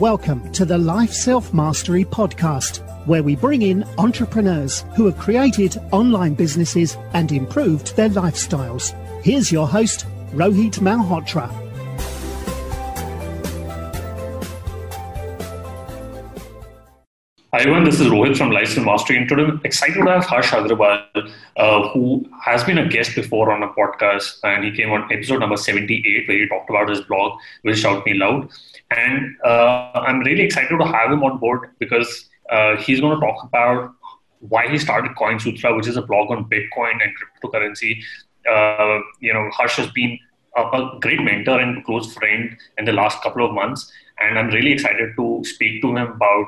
Welcome to the Life Self Mastery Podcast, where we bring in entrepreneurs who have created online businesses and improved their lifestyles. Here's your host, Rohit Malhotra. Hi everyone, this is Rohit from Life Self Mastery, and today I'm excited to have Harsh Agrawal, uh, who has been a guest before on a podcast, and he came on episode number 78, where he talked about his blog, Will Shout Me Loud. And uh, I'm really excited to have him on board because uh, he's going to talk about why he started CoinSutra, which is a blog on Bitcoin and cryptocurrency. Uh, you know, Harsh has been a, a, great mentor and close friend in the last couple of months, and I'm really excited to speak to him about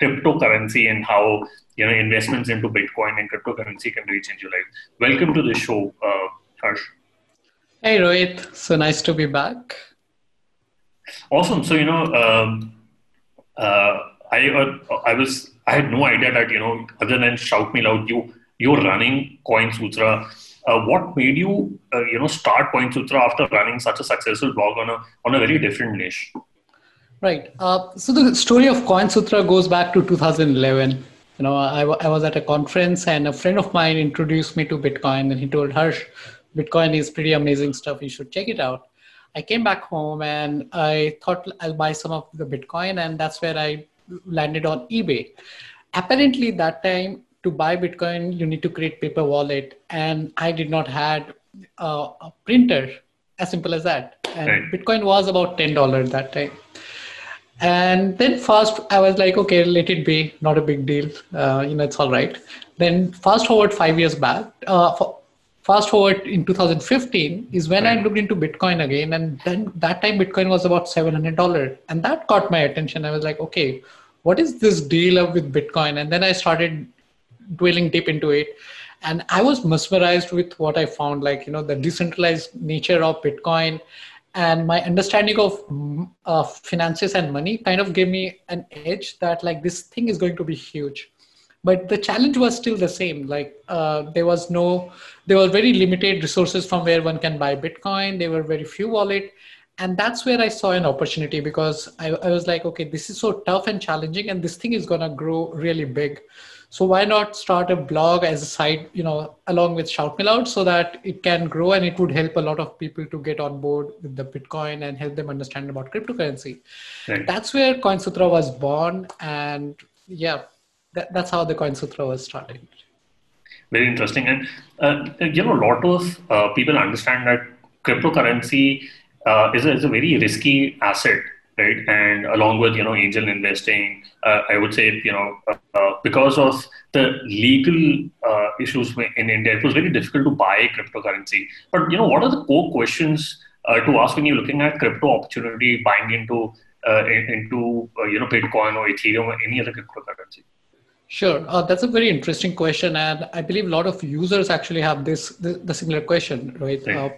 cryptocurrency and how you know investments into Bitcoin and cryptocurrency can really change your life. Welcome to the show, uh, Harsh. Hey Rohit, so nice to be back. Awesome. So you know, um, uh, I uh, I was I had no idea that you know other than shout me loud, you you're running CoinSutra. Uh, what made you uh, you know start CoinSutra after running such a successful blog on a on a very different niche? Right. Uh, so the story of Coin Sutra goes back to 2011. You know, I, I was at a conference and a friend of mine introduced me to Bitcoin, and he told Harsh, Bitcoin is pretty amazing stuff. You should check it out. I came back home and I thought I'll buy some of the Bitcoin, and that's where I landed on eBay. Apparently, that time to buy Bitcoin, you need to create paper wallet, and I did not had uh, a printer. As simple as that. And right. Bitcoin was about ten dollars that time. And then fast, I was like, okay, let it be, not a big deal. Uh, you know, it's all right. Then fast forward five years back, uh, fast forward in 2015 is when right. I looked into Bitcoin again, and then that time Bitcoin was about seven hundred dollar, and that caught my attention. I was like, okay, what is this deal of with Bitcoin? And then I started dwelling deep into it, and I was mesmerized with what I found, like you know the decentralized nature of Bitcoin, and my understanding of uh, finances and money kind of gave me an edge that like this thing is going to be huge. But the challenge was still the same. Like uh, there was no there were very limited resources from where one can buy bitcoin. There were very few wallet. And that's where i saw an opportunity because I, I was like okay this is so tough and challenging and this thing is going to grow really big so why not start a blog as a side you know along with shout me loud so that it can grow and it would help a lot of people to get on board with the bitcoin and help them understand about cryptocurrency? Right. that's where coinsutra was born and yeah that, that's how the coinsutra was started. Very interesting. And uh, you know a lot of uh, people understand that cryptocurrency uh, is, a, is a very risky asset right? And along with you know angel investing, uh, I would say you know uh, uh because of the legal uh, issues in India, it was very difficult to buy cryptocurrency. But you know, what are the core questions uh, to ask when you're looking at crypto opportunity, buying into uh, into you know Bitcoin or Ethereum or any other cryptocurrency? Sure, uh, that's a very interesting question, and I believe a lot of users actually have this the, the similar question, right? right. Uh,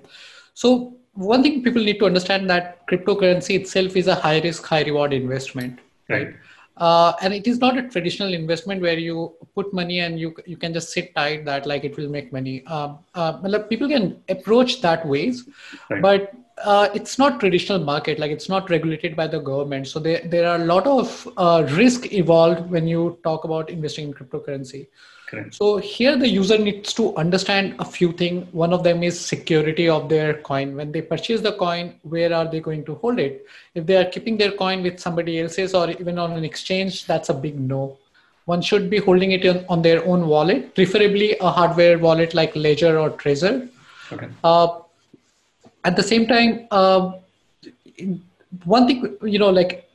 so one thing people need to understand that cryptocurrency itself is a high risk, high reward investment, right? Uh, and it is not a traditional investment where you put money and you you can just sit tight that like it will make money. Um, uh, people can approach that ways, right. but uh, it's not traditional market like it's not regulated by the government. So there there are a lot of uh, risk involved when you talk about investing in cryptocurrency. Correct. So here the user needs to understand a few things. One of them is security of their coin. When they purchase the coin, where are they going to hold it? If they are keeping their coin with somebody else's or even on an exchange, that's a big no. One should be holding it on their own wallet, preferably a hardware wallet like Ledger or Trezor. Okay. Uh, at the same time, uh, one thing you know, like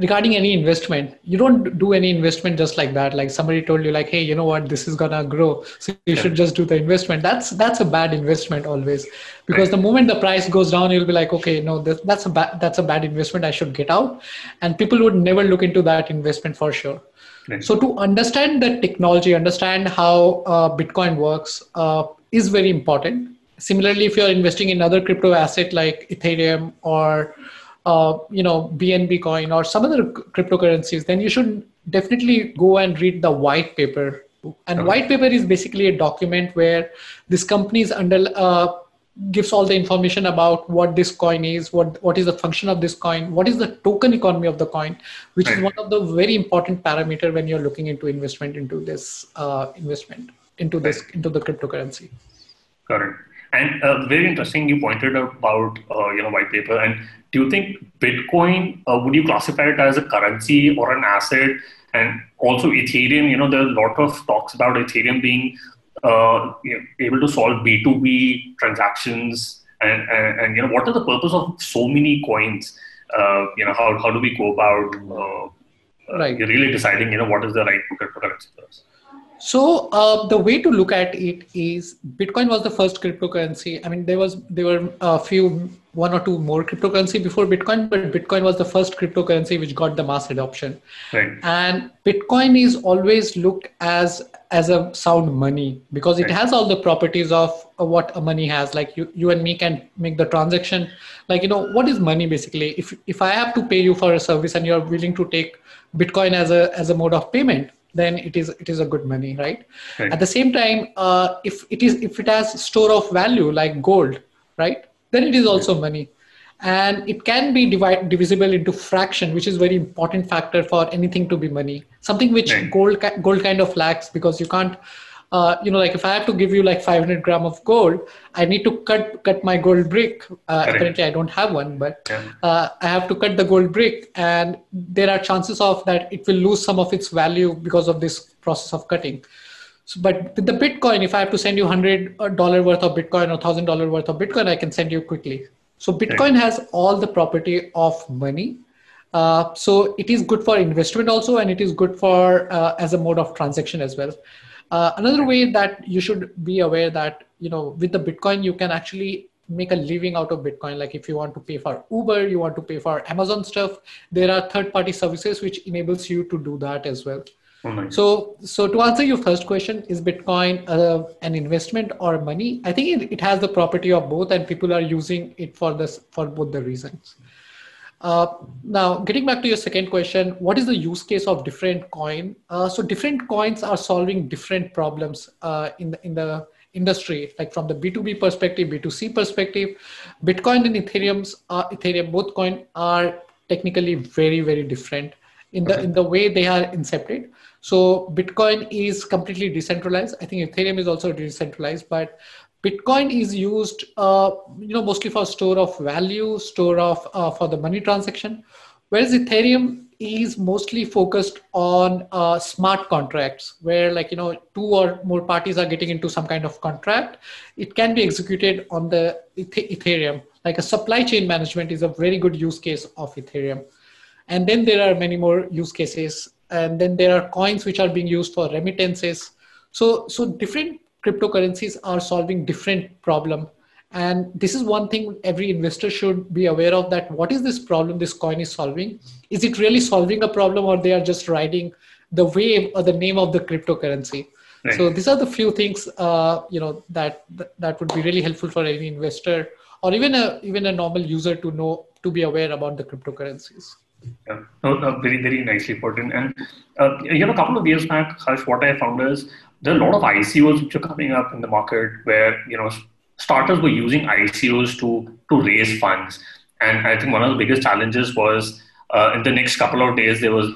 regarding any investment you don't do any investment just like that. Like somebody told you like hey you know what? This is gonna grow. So you yeah. should just do the investment. That's that's a bad investment always. Because right. the moment the price goes down you'll be like okay no that, that's a bad that's a bad investment. I should get out. And people would never look into that investment for sure. Right. so to understand the technology understand how uh, bitcoin works uh, is very important. Similarly if you're investing in other crypto asset like ethereum or uh, you know BNB coin or some other cryptocurrencies, then you should definitely go and read the white paper. And okay. white paper is basically a document where this companies under uh, gives all the information about what this coin is, what what is the function of this coin, what is the token economy of the coin, which right. is one of the very important parameter when you're looking into investment into this uh, investment into this into the cryptocurrency. Correct. And uh, very interesting, you pointed out about uh, you know white paper. And do you think Bitcoin uh, would you classify it as a currency or an asset? And also Ethereum, you know, there are a lot of talks about Ethereum being uh, able to solve B2B transactions. And, and, and, you know, what is the purpose of so many coins? Uh, you know, how, how do we go about uh, right. really deciding, you know, what is the right cryptocurrency for us? So uh, the way to look at it is Bitcoin was the first cryptocurrency. I mean, there was there were a few one or two more cryptocurrency before Bitcoin, but Bitcoin was the first cryptocurrency which got the mass adoption. Right. And Bitcoin is always looked as as a sound money because it right. has all the properties of what a money has. Like you you and me can make the transaction. Like you know what is money basically? If if I have to pay you for a service and you're willing to take Bitcoin as a as a mode of payment, then it is it is a good money right, right. at the same time uh, if it is if it has store of value like gold right then it is also right. money and it can be divide, divisible into fraction which is very important factor for anything to be money something which right. gold gold kind of lacks because you can't uh, you know, like if I have to give you like 500 gram of gold, I need to cut cut my gold brick. Uh, apparently, I don't have one, but yeah. uh, I have to cut the gold brick, and there are chances of that it will lose some of its value because of this process of cutting. So, but with the Bitcoin, if I have to send you hundred dollar worth of Bitcoin or thousand dollar worth of Bitcoin, I can send you quickly. So Bitcoin right. has all the property of money. Uh, so it is good for investment also, and it is good for uh, as a mode of transaction as well. Uh, another way that you should be aware that you know with the Bitcoin you can actually make a living out of Bitcoin. Like if you want to pay for Uber, you want to pay for Amazon stuff, there are third-party services which enables you to do that as well. Oh, nice. So, so to answer your first question, is Bitcoin uh, an investment or money? I think it, it has the property of both, and people are using it for this for both the reasons. Uh, now, getting back to your second question, what is the use case of different coin? Uh, so different coins are solving different problems uh, in the in the industry, like from the B2B perspective, B2C perspective. Bitcoin and Ethereum's uh, Ethereum both coin are technically very very different in the okay. in the way they are incepted. So Bitcoin is completely decentralized. I think Ethereum is also decentralized, but Bitcoin is used, uh, you know, mostly for store of value, store of uh, for the money transaction, whereas Ethereum is mostly focused on uh, smart contracts, where like you know two or more parties are getting into some kind of contract. It can be executed on the Ethereum. Like a supply chain management is a very good use case of Ethereum, and then there are many more use cases, and then there are coins which are being used for remittances. So so different cryptocurrencies are solving different problem. And this is one thing every investor should be aware of that what is this problem this coin is solving? Is it really solving a problem or they are just riding the wave or the name of the cryptocurrency? Right. so these are the few things uh, you know that that would be really helpful for any investor or even a even a normal user to know to be aware about the cryptocurrencies. Yeah, no, no, very, very nicely put in. And uh, you know, a couple of years back, Harsh, what I found is there are a lot of ICOs which are coming up in the market where you know starters were using ICOs to to raise funds, and I think one of the biggest challenges was uh, in the next couple of days there was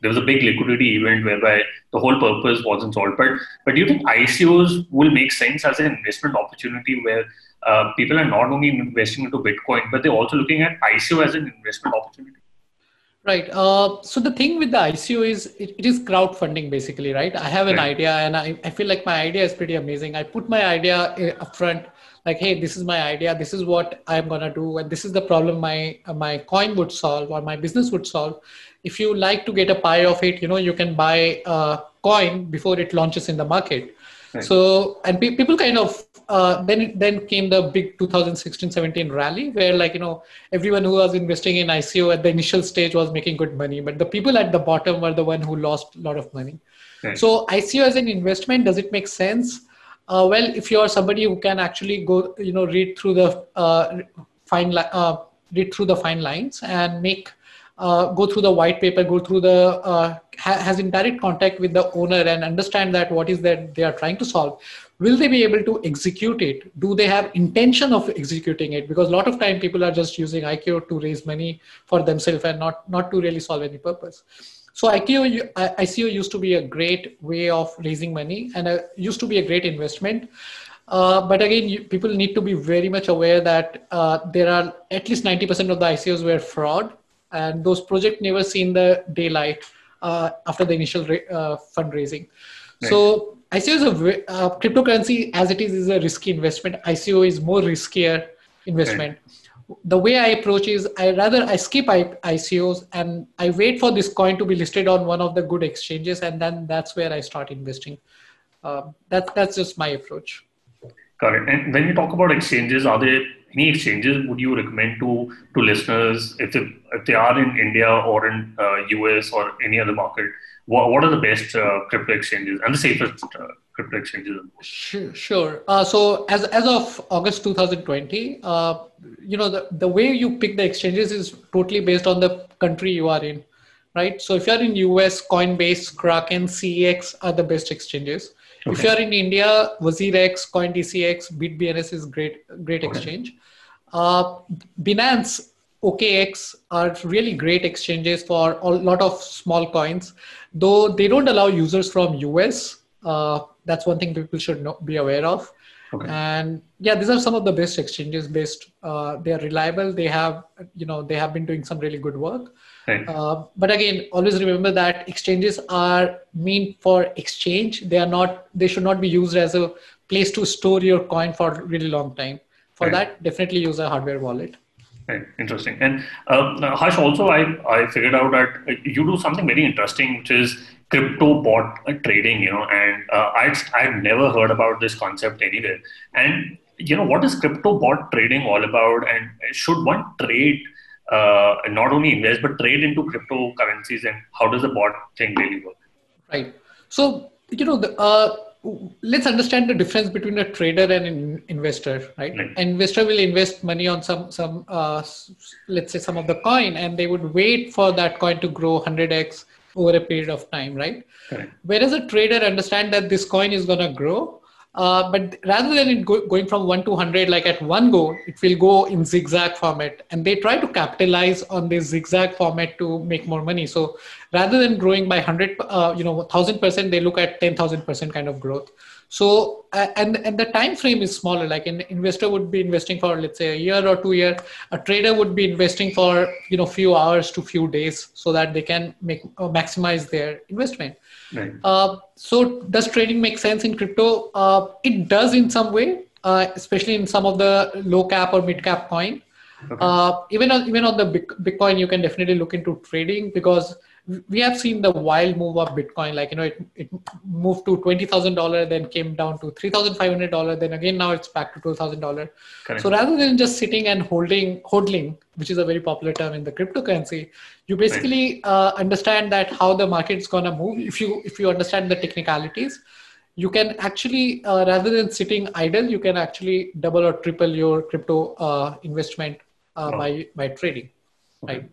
there was a big liquidity event whereby the whole purpose wasn't solved. But but do you think ICOs will make sense as an investment opportunity where uh, people are not only investing into Bitcoin but they're also looking at ICO as an investment opportunity? Right. Uh, so the thing with the ICO is it, it is crowdfunding basically, right? I have an right. idea and I, I feel like my idea is pretty amazing. I put my idea eh, up front, like, hey, this is my idea. This is what I'm gonna do, and this is the problem my my coin would solve or my business would solve. If you like to get a pie of it, you know, you can buy a coin before it launches in the market. Right. So and pe- people kind of uh, then then came the big 2016-17 rally where like you know everyone who was investing in ICO at the initial stage was making good money, but the people at the bottom were the one who lost a lot of money. So ICO as an investment, does it make sense? Uh, well, if you are somebody who can actually go, you know, read through the uh, fine, li- uh, read through the fine lines and make uh, go through the white paper, go through the uh, ha- has in direct contact with the owner and understand that what is that they are trying to solve will they be able to execute it do they have intention of executing it because a lot of time people are just using ICO to raise money for themselves and not not to really solve any purpose so ICO, ICO used to be a great way of raising money and uh, used to be a great investment. Uh, but again, you, people need to be very much aware that uh, there are at least 90% of the ICOs were fraud, and those projects never seen the daylight uh, after the initial uh, fundraising. Right. So ICO is a uh, cryptocurrency as it is is a risky investment. ICO is more riskier investment. Right the way I approach is I rather I skip ICOs and I wait for this coin to be listed on one of the good exchanges, and then that's where I start investing. Uh, that that's just my approach. Got it. And when you talk about exchanges, are there any exchanges would you recommend to to listeners if they, if they are in India or in uh, US or any other market? What, what are the best uh, crypto exchanges and the safest uh, crypto exchanges? Sure. sure. Uh, so as as of August 2020, uh, you know the, the way you pick the exchanges is totally based on the country you are in, right? So if you're in US, Coinbase, Kraken, CEX are the best exchanges. Okay. If you're in India, WazirX, CoinDCX, BitBNS is great great okay. exchange. Uh, Binance OKX are really great exchanges for a lot of small coins, though they don't allow users from US. Uh, that's one thing people should know, be aware of. Okay. And yeah, these are some of the best exchanges based. Uh, they are reliable. They have, you know, they have been doing some really good work. Right. Uh, but again, always remember that exchanges are meant for exchange. They are not. They should not be used as a place to store your coin for a really long time. For right. that, definitely use a hardware wallet. Right. Interesting. And uh, Harsh, also, I, I figured out that you do something very interesting, which is crypto bot trading, you know, and uh, I'd, I've never heard about this concept anywhere. And, you know, what is crypto bot trading all about? And should one trade, uh, not only invest, but trade into cryptocurrencies? And how does the bot thing really work? Right. So, you know, the, uh, let's understand the difference between a trader and an investor right right. an investor will invest money on some some uh, let's say some of the coin and they would wait for that coin to grow 100x over a period of time, right? Correct. Whereas a trader understand that this coin is going to grow, uh, but rather than it go, going from 1 to 100 like at one go it will go in zigzag format. And they try to capitalize on this zigzag format to make more money. So rather than growing by 100 uh, you know 1000% they look at 10000% kind of growth so uh, and and the time frame is smaller. Like an investor would be investing for let's say a year or two year. A trader would be investing for you know few hours to few days so that they can make uh, maximize their investment. Right. uh, so does trading make sense in crypto? Uh, it does in some way uh, especially in some of the low cap or mid cap coin. Okay. Uh, even on even on the bitcoin you can definitely look into trading because we have seen the wild move of bitcoin like you know it, it moved to $20000 then came down to $3500 then again now it's back to $12000 so rather than just sitting and holding hodling which is a very popular term in the cryptocurrency you basically uh, understand that how the market's going to move. If you if you understand the technicalities you can actually uh, rather than sitting idle you can actually double or triple your crypto uh, investment uh, oh. by by trading okay. right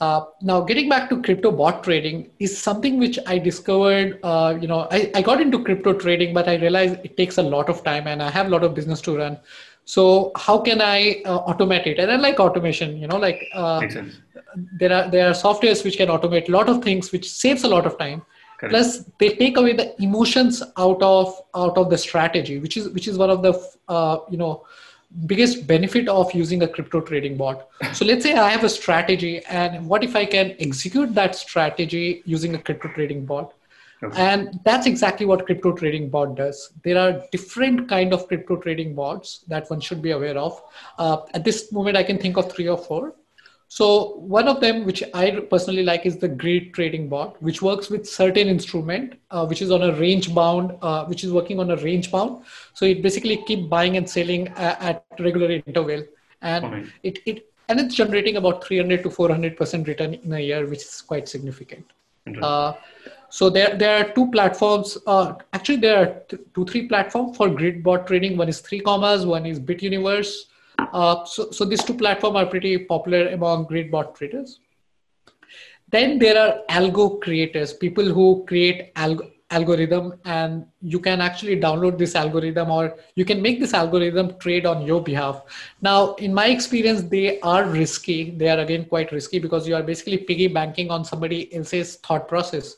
uh, now, getting back to crypto bot trading is something which I discovered. Uh, you know, I, I got into crypto trading, but I realized it takes a lot of time, and I have a lot of business to run. So, how can I uh, automate it? And I like automation. You know, like uh, there are there are softwares which can automate a lot of things, which saves a lot of time. Correct. Plus, they take away the emotions out of out of the strategy, which is which is one of the uh, you know biggest benefit of using a crypto trading bot. So let's say I have a strategy and what if I can execute that strategy using a crypto trading bot? Okay. And that's exactly what crypto trading bot does. There are different kind of crypto trading bots that one should be aware of. Uh, at this moment, I can think of three or four. So one of them, which I personally like, is the Grid Trading Bot, which works with certain instrument, uh, which is on a range bound, uh, which is working on a range bound. So it basically keep buying and selling uh, at regular interval, and okay. it it and it's generating about 300 to 400 percent return in a year, which is quite significant. Uh, so there there are two platforms. Uh, actually, there are two three platforms for grid bot trading. One is Three Commas, one is BitUniverse uh, so, so these two platforms are pretty popular among grid bot traders. Then there are algo creators, people who create algo, algorithm and you can actually download this algorithm or you can make this algorithm trade on your behalf. Now in my experience they are risky. They are again quite risky because you are basically piggy banking on somebody else's thought process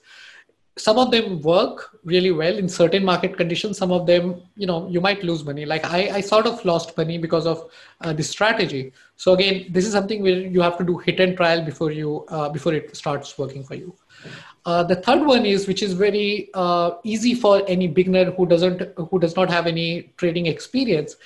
some of them work really well in certain market conditions. Some of them you know you might lose money. Like i, I sort of lost money because of uh, strategy. So again this is something where you have to do hit and trial before you uh, before it starts working for you. Uh, the third one is which is very uh, easy for any beginner who doesn't who does not have any trading experience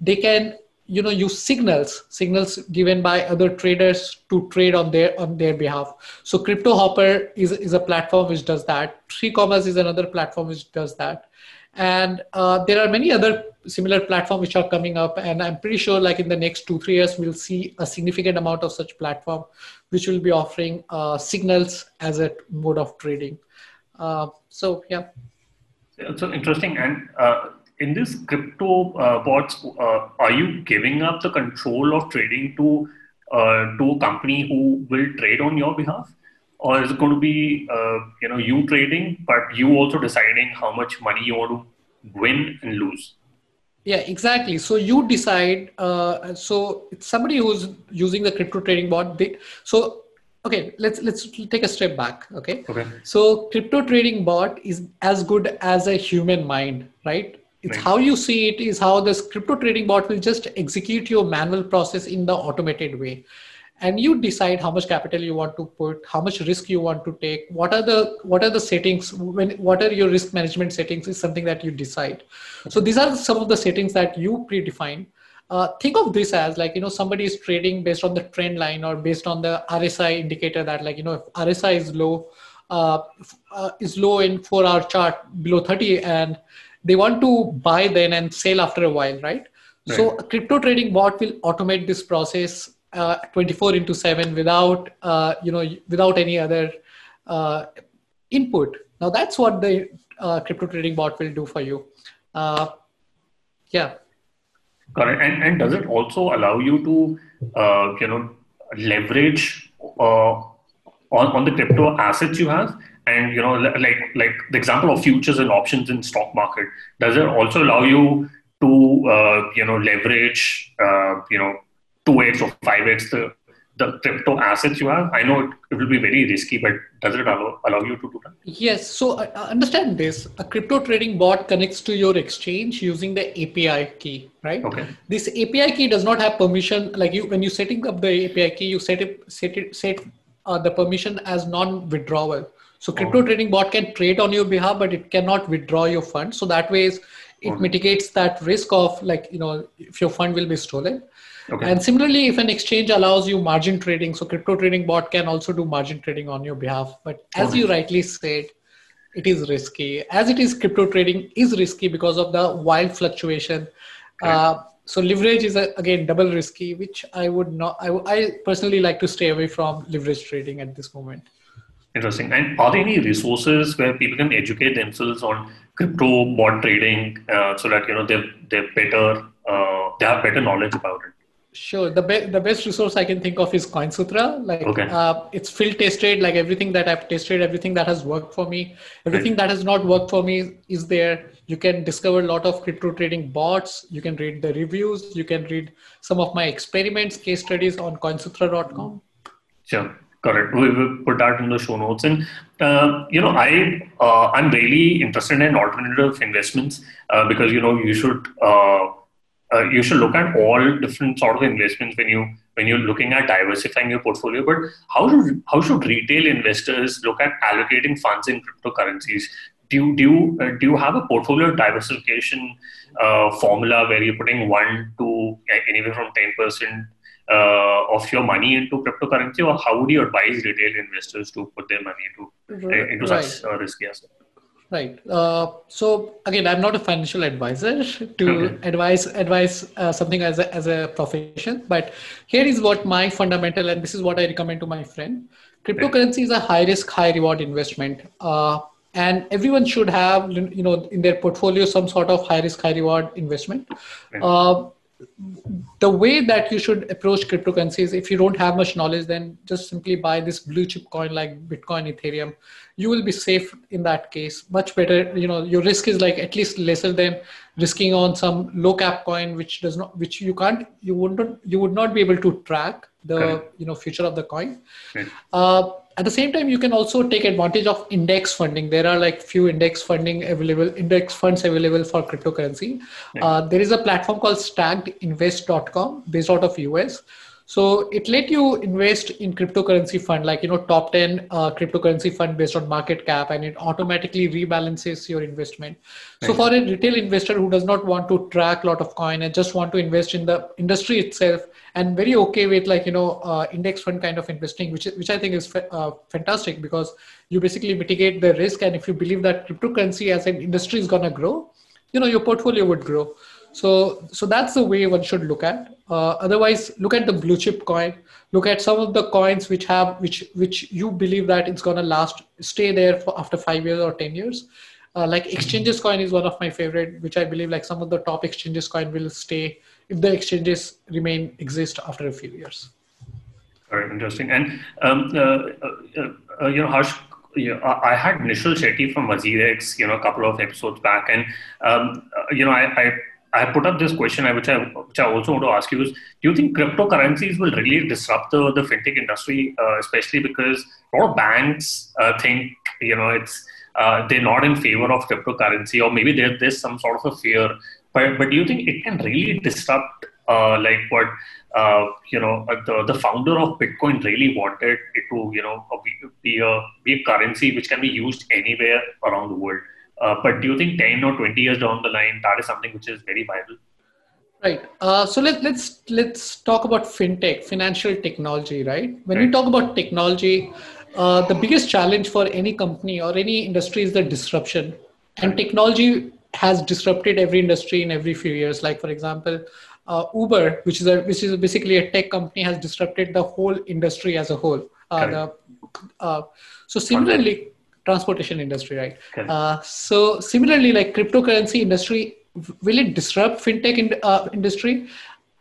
they can you know use signals signals given by other traders to trade on their on their behalf. So Cryptohopper is, is a platform which does that. Three Commas is another platform which does that. And uh, there are many other similar platforms which are coming up and i'm pretty sure like in the next two three years we'll see a significant amount of such platform which will be offering uh, signals as a mode of trading. Uh, so yeah. So interesting. And uh, in this crypto uh, bots uh, are you giving up the control of trading to to a company who will trade on your behalf? Or is it going to be uh, you know you trading but you also deciding how much money you want to win and lose? Yeah exactly. So you decide uh, so it's somebody who's using the crypto trading bot they, so okay let's let's take a step back okay? Okay. So crypto trading bot is as good as a human mind right it's right. how you. see it is how this crypto trading bot will just execute your manual process in the automated way. And you decide how much capital you want to put how much risk you want to take what are the what are the settings when what are your risk management settings is something that you decide. So these are some of the settings that you predefine uh, think of this as like you know somebody is trading based on the trend line or based on the rsi indicator that like you know if rsi is low uh, uh, is low in four hour chart below 30 and they want to buy then and sell after a while right? right. so a crypto trading bot will automate this process uh, 24 into 7 without uh, you know without any other uh, input. Now that's what the uh, crypto trading bot will do for you. Uh, yeah. Correct and, and does it also allow you to uh, you know leverage on, on the crypto assets you have and you know like like the example of futures and options in stock market does it also allow you to you know leverage you know 2x or 5x the, the crypto assets you have? I know it, it will be very risky, but does it allow, allow you to do that? Yes. So uh, uh understand this. A crypto trading bot connects to your exchange using the API key, right? Okay. This API key does not have permission. Like you, when you're setting up the API key, you set it, set it, set uh, the permission as non-withdrawal. So crypto oh. trading bot can trade on your behalf, but it cannot withdraw your funds. So that way, it okay. mitigates that risk of like you know if your fund will be stolen Okay. And similarly, if an exchange allows you margin trading, so crypto trading bot can also do margin trading on your behalf. But as okay. you rightly said, it is risky. As it is, crypto trading is risky because of the wild fluctuation. Uh, so leverage is a, again double risky, which I would not. I, I personally like to stay away from leverage trading at this moment. Interesting. And are there any resources where people can educate themselves on crypto bot trading uh, so that you know they're they're better, uh, they have better knowledge about it? Sure. The be- the best resource I can think of is CoinSutra. Like okay. uh, it's field tested. Like everything that I've tested, everything that has worked for me, everything right. that has not worked for me is there. You can discover a lot of crypto trading bots. You can read the reviews. You can read some of my experiments, case studies on CoinSutra.com. Sure. Correct. We will put that in the show notes. And uh, you know, I uh, I'm really interested in alternative investments uh, because you know you should uh, uh, you should look at all different sort of investments when you when you're looking at diversifying your portfolio. But how should how should retail investors look at allocating funds in cryptocurrencies? Do you do you, uh, do you have a portfolio diversification formula where you're putting one to anywhere from ten percent of your money into cryptocurrency, or how would you advise retail investors to put their money into uh, into right. such risky assets? Right. Uh, so again, I'm not a financial advisor to okay. advise advise uh, something as a, as a profession, but here is what my fundamental and this is what I recommend to my friend. Cryptocurrency is a high risk, high reward investment, uh, and everyone should have you know in their portfolio some sort of high risk, high reward investment. The way that you should approach cryptocurrencies, if you don't have much knowledge, then just simply buy this blue chip coin like Bitcoin, Ethereum. You will be safe in that case. Much better. You know, your risk is like at least lesser than risking on some low cap coin, which does not, which you can't, you wouldn't, you would not be able to track the you know future of the coin. Uh, at the same time you can also take advantage of index funding. There are like few index funding available index funds available for cryptocurrency. Yeah. uh, there is a platform called stackedinvest.com based out of us so it let you invest in cryptocurrency fund like you know top 10 uh, cryptocurrency fund based on market cap and it automatically rebalances your investment. So for a retail investor who does not want to track a lot of coin and just want to invest in the industry itself and very okay with like you know uh, index fund kind of investing which which i think is uh, fantastic because you basically mitigate the risk and if you believe that cryptocurrency as an industry is going to grow you know your portfolio would grow so so that's the way one should look at uh, otherwise look at the blue chip coin look at some of the coins which have which which you believe that it's going to last stay there for after 5 years or 10 years uh, like exchanges coin is one of my favorite which i believe like some of the top exchanges coin will stay if the exchanges remain exist after a few years. Very interesting. And um, uh, uh, uh, you know, Harsh, you know, I had Nischal Shetty from WazirX, you know, a couple of episodes back, and um, uh, you know, I, I I put up this question, which I which I also want to ask you is: Do you think cryptocurrencies will really disrupt the, the fintech industry, uh, especially because a lot of banks uh, think you know it's uh, they're not in favor of cryptocurrency, or maybe there, there's some sort of a fear but but do you think it can really disrupt uh, like what uh, you know uh, the the founder of Bitcoin really wanted it to you know be a be a currency which can be used anywhere around the world. Uh, but do you think 10 or 20 years down the line that is something which is very viable? Right. Uh, so let, let's let's talk about fintech, financial technology. Right. When right. we talk about technology, uh, the biggest challenge for any company or any industry is the disruption, and technology has disrupted every industry in every few years. Like for example, uh, Uber, which is a which is basically a tech company, has disrupted the whole industry as a whole. Uh, the, uh, so similarly, transportation industry, right? Uh, so similarly, like cryptocurrency industry, will it disrupt fintech in, uh, industry?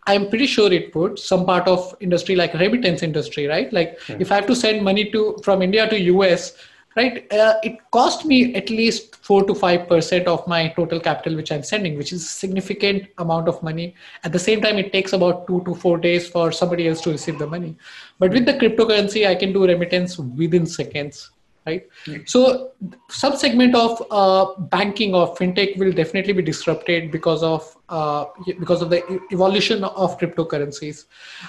I'm pretty sure it would. Some part of industry like remittance industry, right? Like if I have to send money to from India to US, right uh, it cost me at least 4 to 5% of my total capital which i'm sending which is a significant amount of money at the same time it takes about 2 to 4 days for somebody else to receive the money but with the cryptocurrency i can do remittance within seconds right? So some segment of uh, banking or fintech will definitely be disrupted because of uh, because of the evolution of cryptocurrencies.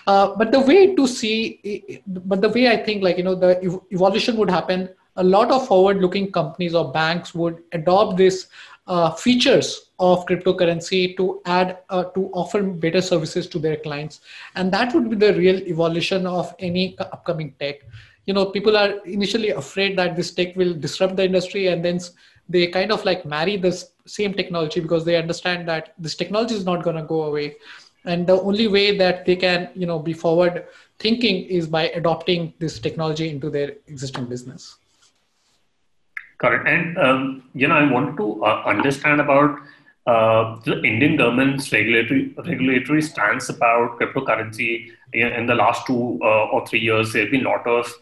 Uh, but the way to see but the way i think like you know the evolution would happen a lot of forward looking companies or banks would adopt these uh, features of cryptocurrency to add uh, to offer better services to their clients. And that would be the real evolution of any upcoming tech you know people are initially afraid that this tech will disrupt the industry and then they kind of like marry this same technology because they understand that this technology is not going to go away and the only way that they can you know be forward thinking is by adopting this technology into their existing business Correct. And, um, you know, I want to uh, understand about uh, the Indian government's regulatory regulatory stance about cryptocurrency in, in the last two uh, or three years. There have been a lot of,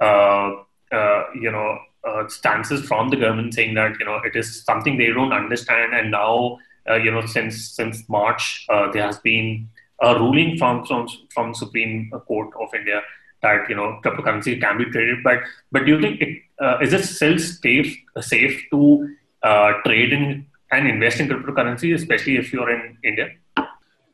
uh, uh, you know, uh, stances from the government saying that, you know, it is something they don't understand. And now, you know, since since March, there has been a ruling from, from, from Supreme Court of India that you know cryptocurrency can be traded. But but do you think it is it still safe safe to trade in and invest in cryptocurrency, especially if you're in India?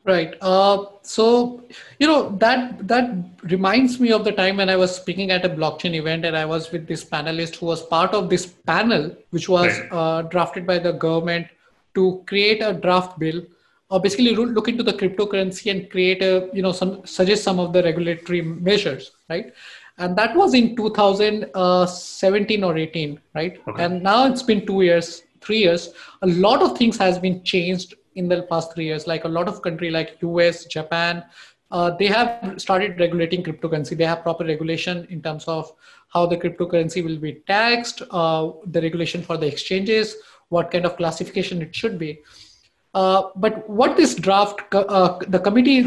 Right. Uh, so you know that that reminds me of the time when I was speaking at a blockchain event, and I was with this panelist who was part of this panel, which was right. Uh, drafted by the government to create a draft bill or basically look into the cryptocurrency and create a you know some suggest some of the regulatory measures right and that was in 2017 or 18 right okay. and now it's been two years three years a lot of things has been changed in the past three years like a lot of country like us japan uh, they have started regulating cryptocurrency they have proper regulation in terms of how the cryptocurrency will be taxed uh, the regulation for the exchanges what kind of classification it should be Uh, but what this draft, uh, the committee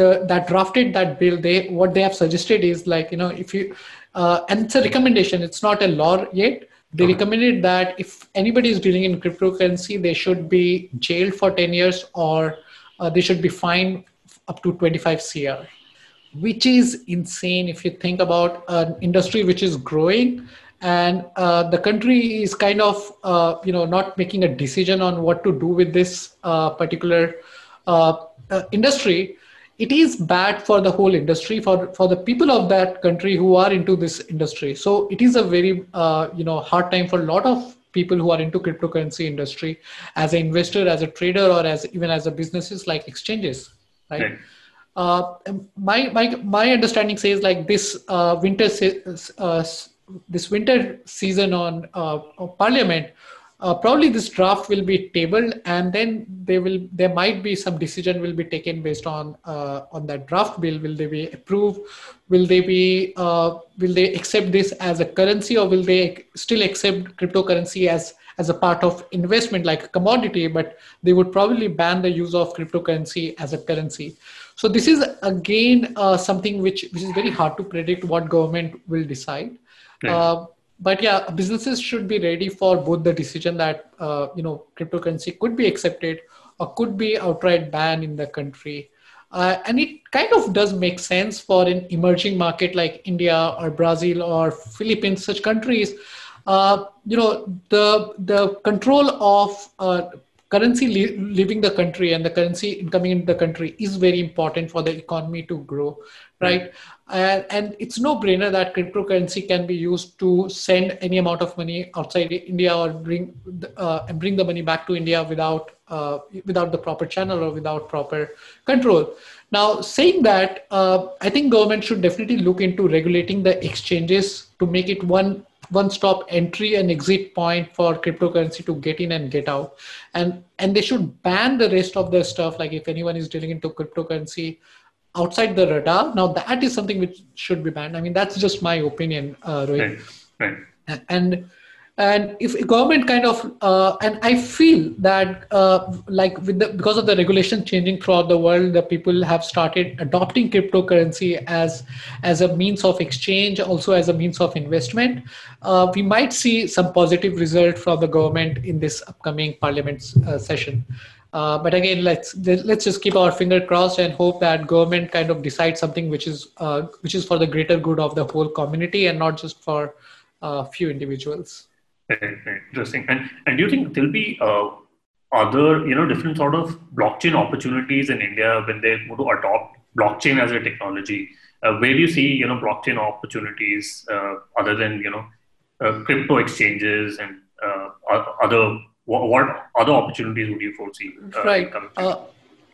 the, that drafted that bill, they what they have suggested is like you know if you, uh, and it's a recommendation. It's not a law yet. They okay. recommended that if anybody is dealing in cryptocurrency, they should be jailed for ten years or uh, they should be fined up to 25 cr, which is insane if you think about an industry which is growing and uh, the country is kind of uh, you know not making a decision on what to do with this uh, particular uh, uh, industry it is bad for the whole industry for for the people of that country who are into this industry so it is a very uh, you know hard time for a lot of people who are into cryptocurrency industry as an investor as a trader or as even as a businesses like exchanges right, right. Uh, my my my understanding says like this uh, winter uh, this winter season on uh, Parliament, uh, probably this draft will be tabled, and then they will there might be some decision will be taken based on uh, on that draft bill. Will they be approved? Will they be uh, will they accept this as a currency, or will they still accept cryptocurrency as as a part of investment like a commodity? But they would probably ban the use of cryptocurrency as a currency. So this is again uh, something which which is very hard to predict what government will decide. Uh, but yeah, businesses should be ready for both the decision that uh, you know cryptocurrency could be accepted or could be outright banned in the country. Uh, and it kind of does make sense for an emerging market like India or Brazil or Philippines, such countries. Uh, you know, the the control of uh, currency leaving the country and the currency incoming into the country is very important for the economy to grow, right? And, and it's no brainer that cryptocurrency can be used to send any amount of money outside India or bring uh, and bring the money back to India without uh, without the proper channel or without proper control. Now, saying that, uh, I think government should definitely look into regulating the exchanges to make it one one-stop entry and exit point for cryptocurrency to get in and get out, and and they should ban the rest of the stuff. Like if anyone is dealing into cryptocurrency, outside the radar. Now that is something which should be banned. I mean, that's just my opinion, uh, Rohit. Right. right. And and if government kind of uh, and I feel that uh, like with the because of the regulation changing throughout the world, the people have started adopting cryptocurrency as as a means of exchange, also as a means of investment. Uh, we might see some positive result from the government in this upcoming parliament uh, session. Uh, but again, let's let's just keep our finger crossed and hope that government kind of decides something which is uh, which is for the greater good of the whole community and not just for a uh, few individuals. Interesting. And and do you think there'll be uh, other you know different sort of blockchain opportunities in India when they want to adopt blockchain as a technology? Uh, where do you see you know blockchain opportunities other than you know crypto exchanges and other what, what other opportunities would you foresee? Uh, right. Uh,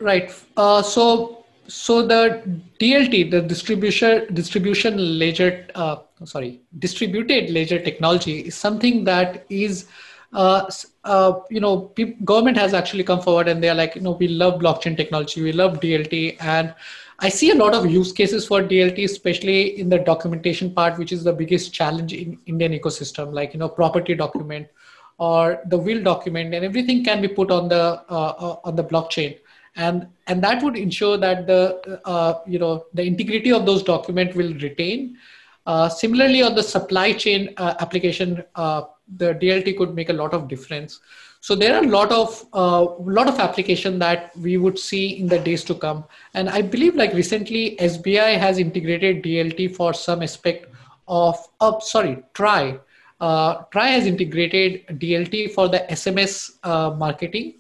right. Uh, so so the DLT, the distribution distribution ledger, uh, sorry, distributed ledger technology is something that is, uh, uh, you know, pe- government has actually come forward and they are like, you know, we love blockchain technology, we love DLT, and I see a lot of use cases for DLT, especially in the documentation part, which is the biggest challenge in Indian ecosystem, like you know, property document or the will document and everything can be put on the uh, uh, on the blockchain. And and that would ensure that the uh, you know the integrity of those documents will retain. Similarly on the supply chain application the dlt could make a lot of difference. So there are a lot of uh, lot of application that we would see in the days to come. And i believe like recently sbi has integrated dlt for some aspect of uh, sorry TRAI uh, TRAI has integrated DLT for the SMS uh, marketing.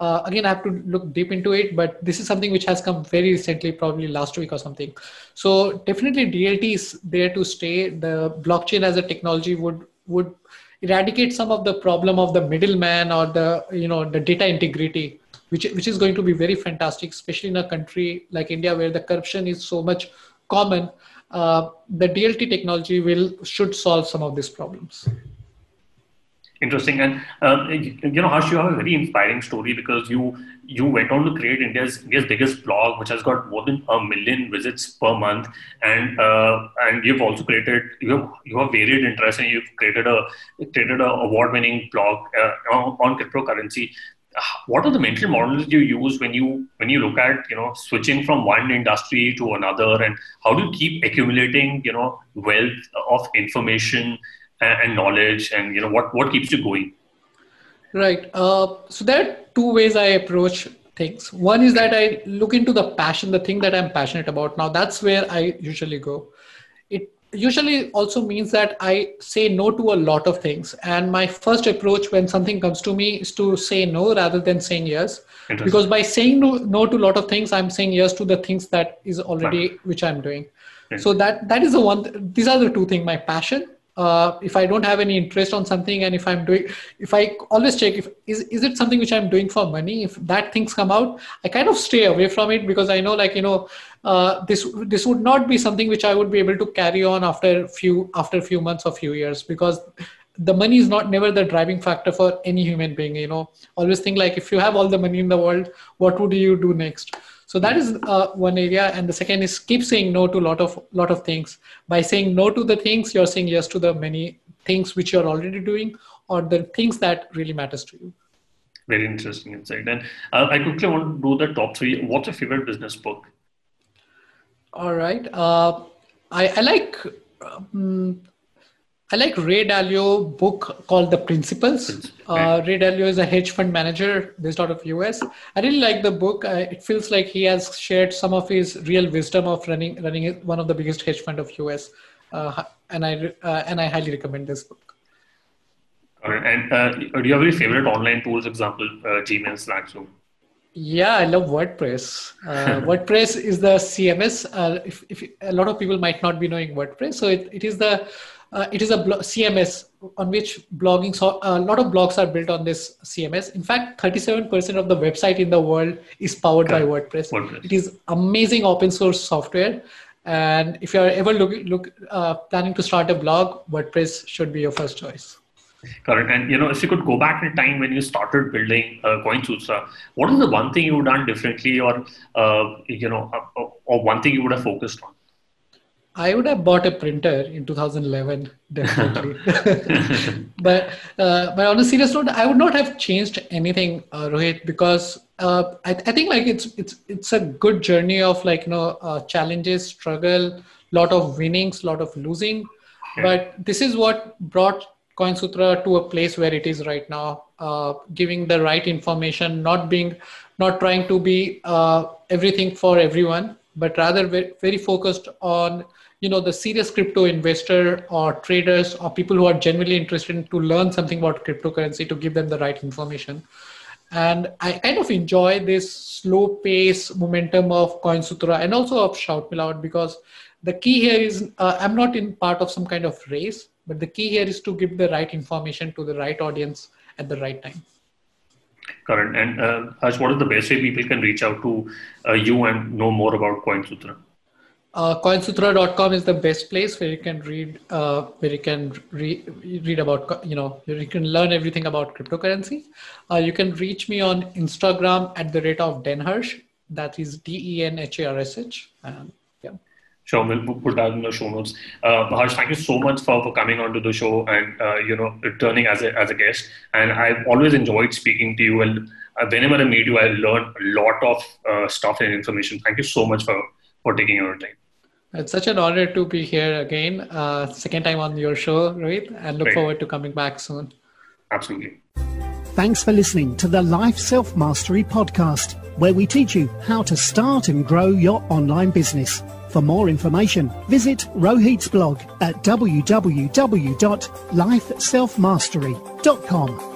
Uh, again, I have to look deep into it, but this is something which has come very recently, probably last week or something. So definitely DLT is there to stay. The blockchain as a technology would would eradicate some of the problem of the middleman or the you know the data integrity, which which is going to be very fantastic, especially in a country like India where the corruption is so much common uh, the DLT technology will should solve some of these problems. Interesting, and uh, you know, Harsh, you have a very inspiring story because you you went on to create India's India's biggest blog, which has got more than a million visits per month, and uh, and you've also created you have you have varied interests, and you've created a created a award winning blog uh, on cryptocurrency. What are the mental models you use when you when you look at you know switching from one industry to another? And how do you keep accumulating you know wealth of information and, and knowledge? And you know what what keeps you going? Right. Uh, so there are two ways i approach things. One is that i look into the passion the thing that i'm passionate about. Now that's where i usually go usually also means that I say no to a lot of things. And my first approach when something comes to me is to say no rather than saying yes. Because by saying no, no to a lot of things, I'm saying yes to the things that is already which I'm doing. So that that is the one. These are the two things: my passion uh, if I don't have any interest on something, and if I'm doing, if I always check if is is it something which I'm doing for money. If that things come out, I kind of stay away from it because I know, like you know, uh, this this would not be something which I would be able to carry on after a few after a few months or few years because the money is not never the driving factor for any human being. You know, always think like if you have all the money in the world, what would you do next? So that is uh, one area, and the second is keep saying no to a lot of lot of things. By saying no to the things, you're saying yes to the many things which you're already doing, or the things that really matters to you. Very interesting insight. And uh, I quickly want to do the top three. What's your favorite business book? All right. Uh, I, I like um, I like Ray Dalio book called The Principles. Uh, Ray Dalio is a hedge fund manager based out of US. I really like the book. Uh, it feels like he has shared some of his real wisdom of running running one of the biggest hedge fund of US, uh, and I uh, and I highly recommend this book. Right. And uh, do you have any favorite online tools? Example, uh, Gmail, Slack, Zoom. Yeah, I love WordPress. WordPress is the CMS. if, if a lot of people might not be knowing WordPress, so it, it is the uh, it is a blo- CMS on which blogging, so a lot of blogs are built on this CMS. In fact, 37% of the website in the world is powered by WordPress. WordPress. It is amazing open source software. And if you're ever look, look uh, planning to start a blog, WordPress should be your first choice. Correct. And you know, if you could go back in time when you started building uh, CoinSutra, what is the one thing you would have done differently, or uh, you know, uh, or one thing you would have focused on? I would have bought a printer in 2011, definitely. but uh, but on a serious note, I would not have changed anything, uh, Rohit, because uh, I, I, think like it's it's it's a good journey of like you know uh, challenges, struggle, lot of winnings, lot of losing. But this is what brought CoinSutra to a place where it is right now, uh, giving the right information, not being, not trying to be uh, everything for everyone, but rather very, very focused on you know the serious crypto investor or traders or people who are genuinely interested in to learn something about cryptocurrency to give them the right information and i kind of enjoy this slow pace momentum of coinsutra and also of shout me loud because the key here is uh, i'm not in part of some kind of race but the key here is to give the right information to the right audience at the right time Correct. And uh, Harsh, what is the best way people can reach out to uh, you and know more about CoinSutra? Uh, coinsutra.com is the best place where you can read uh, where you can re- read about you know you can learn everything about cryptocurrency uh, you can reach me on instagram at the rate of denharsh that is d-e-n-h-a-r-s-h and yeah Sure, we'll put that in the show notes. Uh, Harsh, thank you so much for, for coming onto the show and uh, you know returning as a as a guest. And I've always enjoyed speaking to you. And uh, whenever I meet you, I learn a lot of uh, stuff and information. Thank you so much for for taking your time. It's such an honor to be here again, uh, second time on your show, Rohit, and look Great. forward to coming back soon. Absolutely. Thanks for listening to the Life Self Mastery podcast, where we teach you how to start and grow your online business. For more information, visit Rohit's blog at www.lifeselfmastery.com.